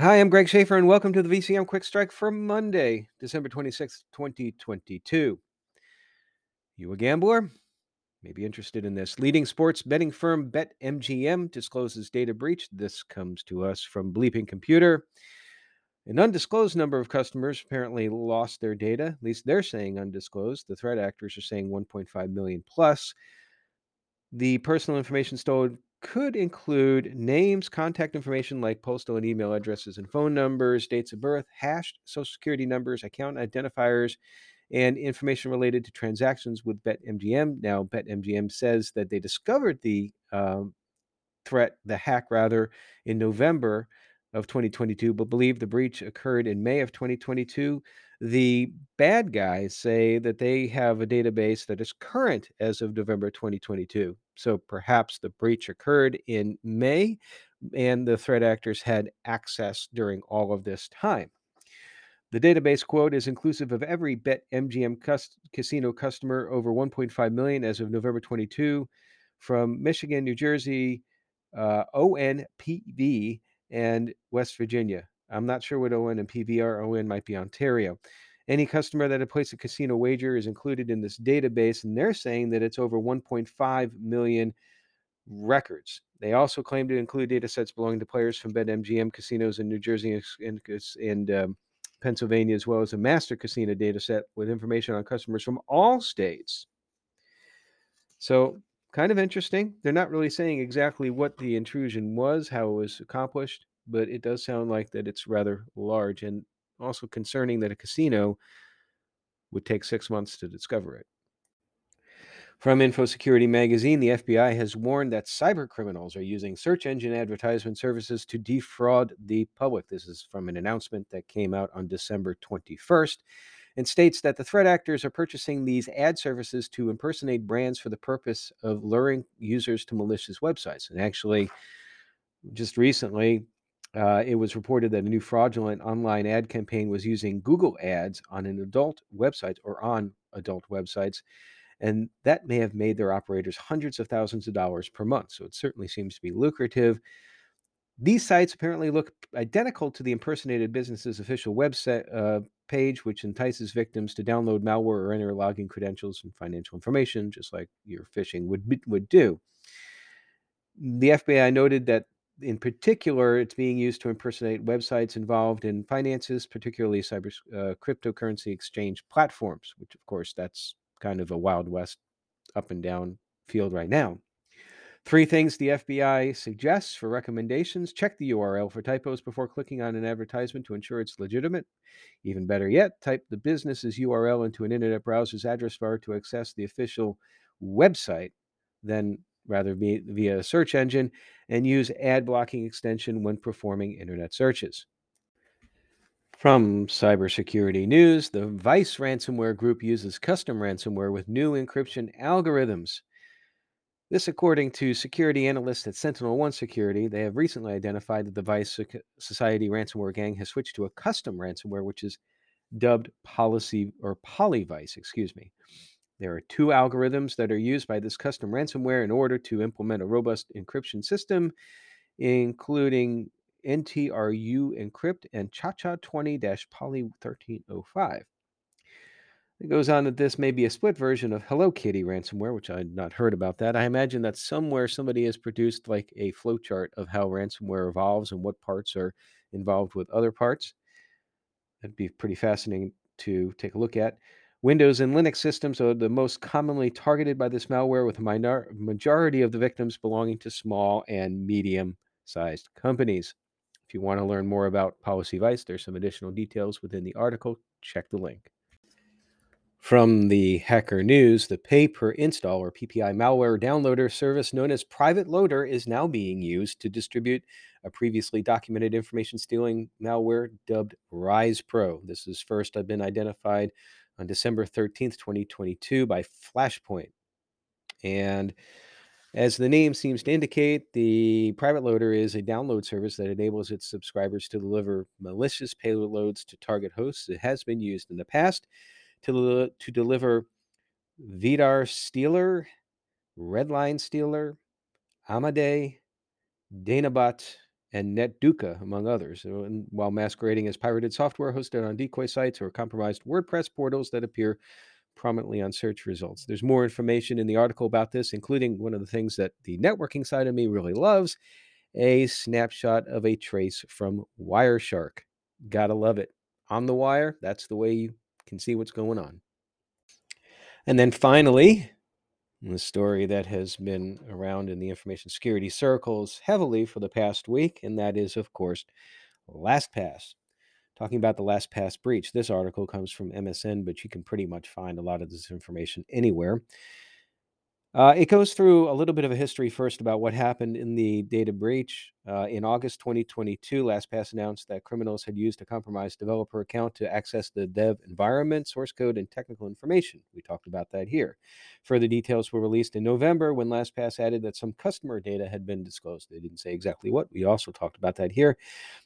Hi, I'm Greg Schaefer, and welcome to the VCM Quick Strike for Monday, December 26th, 2022. You a gambler? Maybe interested in this. Leading sports betting firm BetMGM discloses data breach. This comes to us from Bleeping Computer. An undisclosed number of customers apparently lost their data. At least they're saying undisclosed. The threat actors are saying 1.5 million plus. The personal information stolen could include names, contact information like postal and email addresses and phone numbers, dates of birth, hashed social security numbers, account identifiers, and information related to transactions with BetMGM. Now, BetMGM says that they discovered the um, threat, the hack rather, in November of 2022, but believe the breach occurred in May of 2022. The bad guys say that they have a database that is current as of November 2022. So perhaps the breach occurred in May and the threat actors had access during all of this time. The database quote is inclusive of every BetMGM cus- casino customer over 1.5 million as of November 22 from Michigan, New Jersey, uh, ONPV, and West Virginia. I'm not sure what ON and PV are. ON might be Ontario. Any customer that had placed a casino wager is included in this database, and they're saying that it's over 1.5 million records. They also claim to include data sets belonging to players from BetMGM casinos in New Jersey and, and um, Pennsylvania, as well as a master casino data set with information on customers from all states. So, kind of interesting. They're not really saying exactly what the intrusion was, how it was accomplished, but it does sound like that it's rather large and also concerning that a casino would take six months to discover it. From InfoSecurity Magazine, the FBI has warned that cyber criminals are using search engine advertisement services to defraud the public. This is from an announcement that came out on December 21st and states that the threat actors are purchasing these ad services to impersonate brands for the purpose of luring users to malicious websites. And actually, just recently, uh, it was reported that a new fraudulent online ad campaign was using Google ads on an adult website or on adult websites. And that may have made their operators hundreds of thousands of dollars per month. So it certainly seems to be lucrative. These sites apparently look identical to the impersonated business's official website uh, page, which entices victims to download malware or enter login credentials and financial information, just like your phishing would would do. The FBI noted that in particular, it's being used to impersonate websites involved in finances, particularly cyber uh, cryptocurrency exchange platforms, which, of course, that's kind of a Wild West up and down field right now. Three things the FBI suggests for recommendations check the URL for typos before clicking on an advertisement to ensure it's legitimate. Even better yet, type the business's URL into an internet browser's address bar to access the official website, then rather via a search engine, and use ad blocking extension when performing internet searches. From cybersecurity news, the Vice ransomware group uses custom ransomware with new encryption algorithms. This, according to security analysts at Sentinel One Security, they have recently identified that the Vice Society ransomware gang has switched to a custom ransomware, which is dubbed Policy or Polyvice, excuse me. There are two algorithms that are used by this custom ransomware in order to implement a robust encryption system, including NTRU Encrypt and ChaCha 20 Poly 1305. It goes on that this may be a split version of Hello Kitty ransomware, which I had not heard about that. I imagine that somewhere somebody has produced like a flowchart of how ransomware evolves and what parts are involved with other parts. That'd be pretty fascinating to take a look at. Windows and Linux systems are the most commonly targeted by this malware, with a minor- majority of the victims belonging to small and medium sized companies. If you want to learn more about Policy Vice, there's some additional details within the article. Check the link. From the Hacker News, the pay per install or PPI malware downloader service known as Private Loader is now being used to distribute a previously documented information stealing malware dubbed Rise Pro. This is first I've been identified on December 13th, 2022 by Flashpoint. And as the name seems to indicate, the private loader is a download service that enables its subscribers to deliver malicious payloads to target hosts. It has been used in the past to, to deliver Vidar Stealer, Redline Stealer, Amadey, Danabot, and NetDooka, among others, uh, while masquerading as pirated software hosted on decoy sites or compromised WordPress portals that appear prominently on search results. There's more information in the article about this, including one of the things that the networking side of me really loves a snapshot of a trace from Wireshark. Gotta love it. On the wire, that's the way you can see what's going on. And then finally, the story that has been around in the information security circles heavily for the past week, and that is, of course, LastPass. Talking about the LastPass breach. This article comes from MSN, but you can pretty much find a lot of this information anywhere. Uh, it goes through a little bit of a history first about what happened in the data breach. Uh, in August 2022, LastPass announced that criminals had used a compromised developer account to access the dev environment, source code, and technical information. We talked about that here. Further details were released in November when LastPass added that some customer data had been disclosed. They didn't say exactly what. We also talked about that here.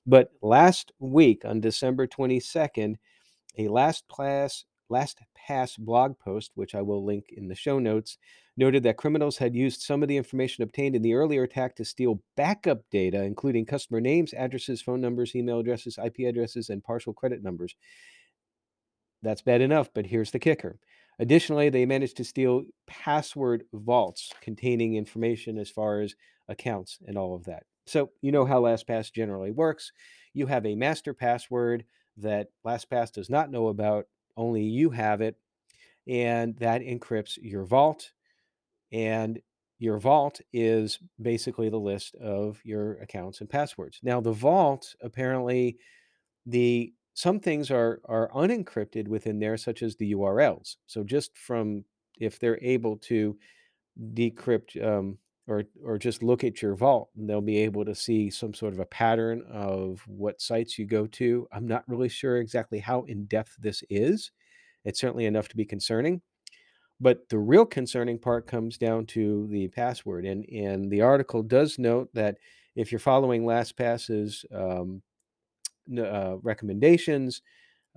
But last week, on December 22nd, a LastPass LastPass blog post, which I will link in the show notes, noted that criminals had used some of the information obtained in the earlier attack to steal backup data, including customer names, addresses, phone numbers, email addresses, IP addresses, and partial credit numbers. That's bad enough, but here's the kicker. Additionally, they managed to steal password vaults containing information as far as accounts and all of that. So, you know how LastPass generally works. You have a master password that LastPass does not know about, only you have it, and that encrypts your vault and your vault is basically the list of your accounts and passwords. Now, the vault apparently the some things are are unencrypted within there, such as the URLs. So just from if they're able to decrypt um, or or just look at your vault, and they'll be able to see some sort of a pattern of what sites you go to. I'm not really sure exactly how in depth this is. It's certainly enough to be concerning. But the real concerning part comes down to the password. And, and the article does note that if you're following LastPass's um, uh, recommendations,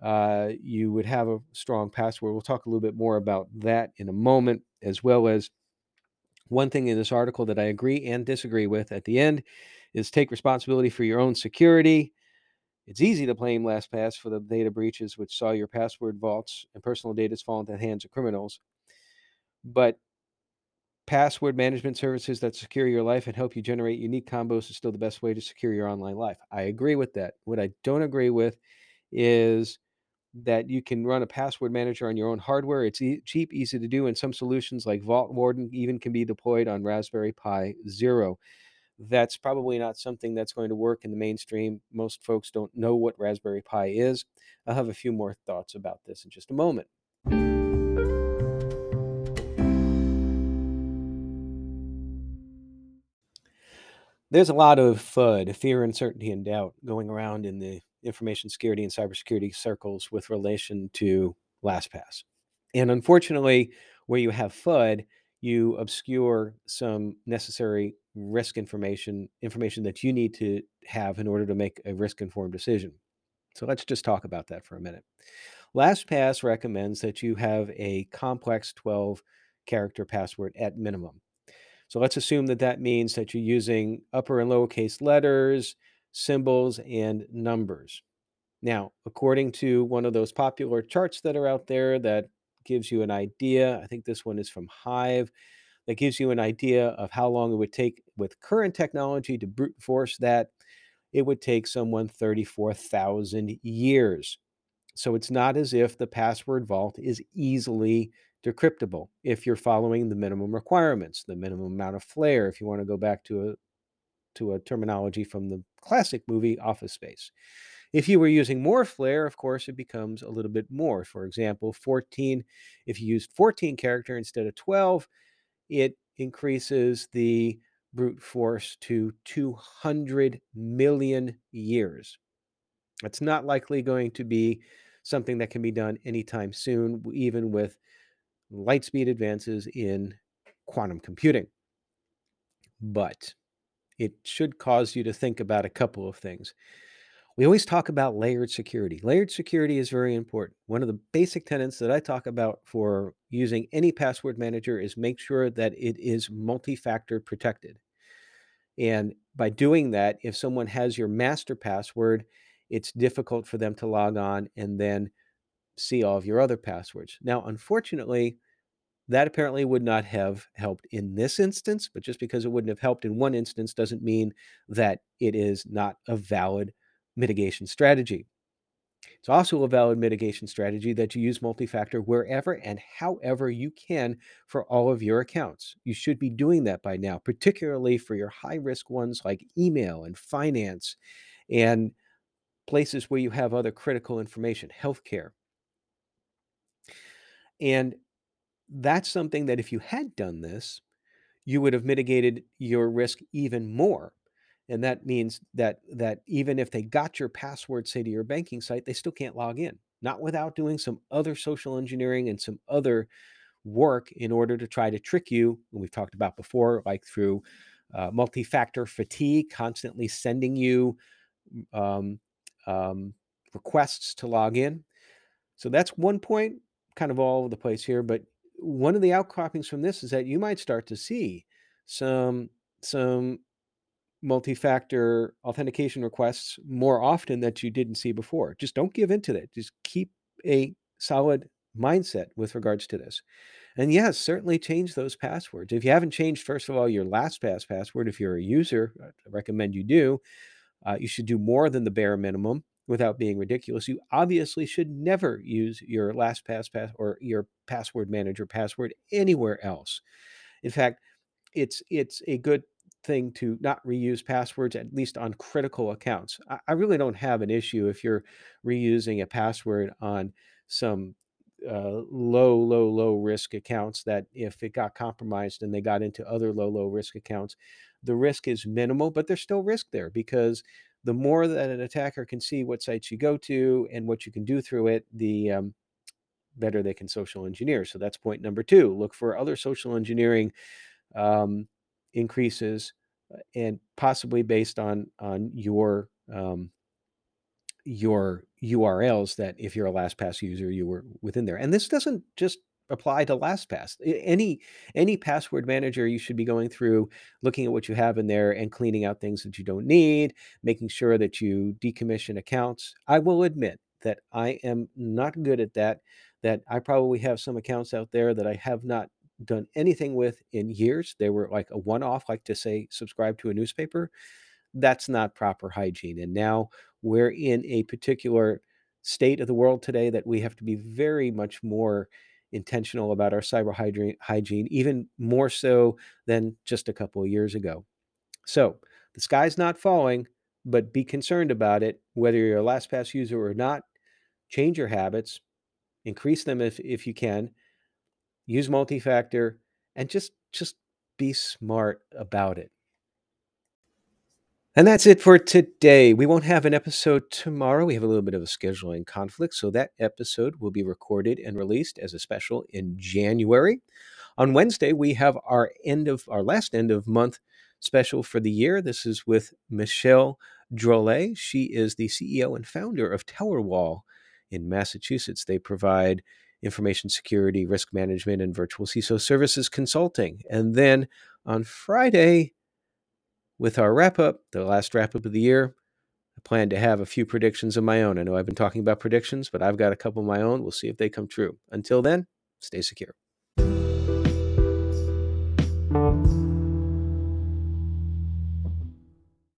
uh, you would have a strong password. We'll talk a little bit more about that in a moment, as well as one thing in this article that I agree and disagree with at the end is take responsibility for your own security. It's easy to blame LastPass for the data breaches which saw your password vaults and personal data fall into the hands of criminals but password management services that secure your life and help you generate unique combos is still the best way to secure your online life. I agree with that. What I don't agree with is that you can run a password manager on your own hardware. It's e- cheap, easy to do, and some solutions like Vault Warden even can be deployed on Raspberry Pi Zero. That's probably not something that's going to work in the mainstream. Most folks don't know what Raspberry Pi is. I'll have a few more thoughts about this in just a moment. There's a lot of uh, FUD, fear, uncertainty, and doubt going around in the information security and cybersecurity circles with relation to LastPass. And unfortunately, where you have FUD, you obscure some necessary risk information, information that you need to have in order to make a risk informed decision. So let's just talk about that for a minute. LastPass recommends that you have a complex 12 character password at minimum. So let's assume that that means that you're using upper and lowercase letters, symbols, and numbers. Now, according to one of those popular charts that are out there that gives you an idea, I think this one is from Hive, that gives you an idea of how long it would take with current technology to brute force that. It would take someone 34,000 years. So it's not as if the password vault is easily decryptable if you're following the minimum requirements, the minimum amount of flair, if you want to go back to a to a terminology from the classic movie Office Space. If you were using more flair, of course, it becomes a little bit more. For example, 14, if you used 14 character instead of 12, it increases the brute force to 200 million years. That's not likely going to be something that can be done anytime soon, even with light speed advances in quantum computing. But it should cause you to think about a couple of things. We always talk about layered security. Layered security is very important. One of the basic tenets that I talk about for using any password manager is make sure that it is multi factor protected. And by doing that, if someone has your master password, it's difficult for them to log on and then see all of your other passwords. Now, unfortunately, that apparently would not have helped in this instance, but just because it wouldn't have helped in one instance doesn't mean that it is not a valid mitigation strategy. It's also a valid mitigation strategy that you use multi-factor wherever and however you can for all of your accounts. You should be doing that by now, particularly for your high-risk ones like email and finance and places where you have other critical information, healthcare. And that's something that if you had done this, you would have mitigated your risk even more and that means that that even if they got your password say to your banking site they still can't log in not without doing some other social engineering and some other work in order to try to trick you we've talked about before like through uh, multi-factor fatigue constantly sending you um, um, requests to log in. So that's one point kind of all over the place here but one of the outcroppings from this is that you might start to see some some multi-factor authentication requests more often that you didn't see before. Just don't give into that. Just keep a solid mindset with regards to this. And yes, certainly change those passwords. If you haven't changed, first of all, your LastPass password, if you're a user, I recommend you do. Uh, you should do more than the bare minimum without being ridiculous. You obviously should never use your LastPass pass pass or your password manager password anywhere else. In fact, it's it's a good thing to not reuse passwords, at least on critical accounts. I, I really don't have an issue if you're reusing a password on some uh, low, low, low risk accounts that if it got compromised and they got into other low, low risk accounts, the risk is minimal, but there's still risk there because the more that an attacker can see what sites you go to and what you can do through it, the um, better they can social engineer. So that's point number two. Look for other social engineering um, increases uh, and possibly based on on your um, your URLs that if you're a LastPass user, you were within there. And this doesn't just apply to LastPass. Any any password manager, you should be going through, looking at what you have in there, and cleaning out things that you don't need, making sure that you decommission accounts. I will admit that I am not good at that. That I probably have some accounts out there that I have not done anything with in years. They were like a one off, like to say, subscribe to a newspaper. That's not proper hygiene. And now we're in a particular state of the world today that we have to be very much more intentional about our cyber hygiene, even more so than just a couple of years ago. So the sky's not falling, but be concerned about it, whether you're a LastPass user or not. Change your habits, increase them if, if you can, use multi-factor, and just just be smart about it. And that's it for today. We won't have an episode tomorrow. We have a little bit of a scheduling conflict, so that episode will be recorded and released as a special in January. On Wednesday, we have our end of our last end of month special for the year. This is with Michelle Drolet. She is the CEO and founder of TowerWall in Massachusetts. They provide information security, risk management, and virtual CISO services consulting. And then on Friday, with our wrap up, the last wrap up of the year, I plan to have a few predictions of my own. I know I've been talking about predictions, but I've got a couple of my own. We'll see if they come true. Until then, stay secure.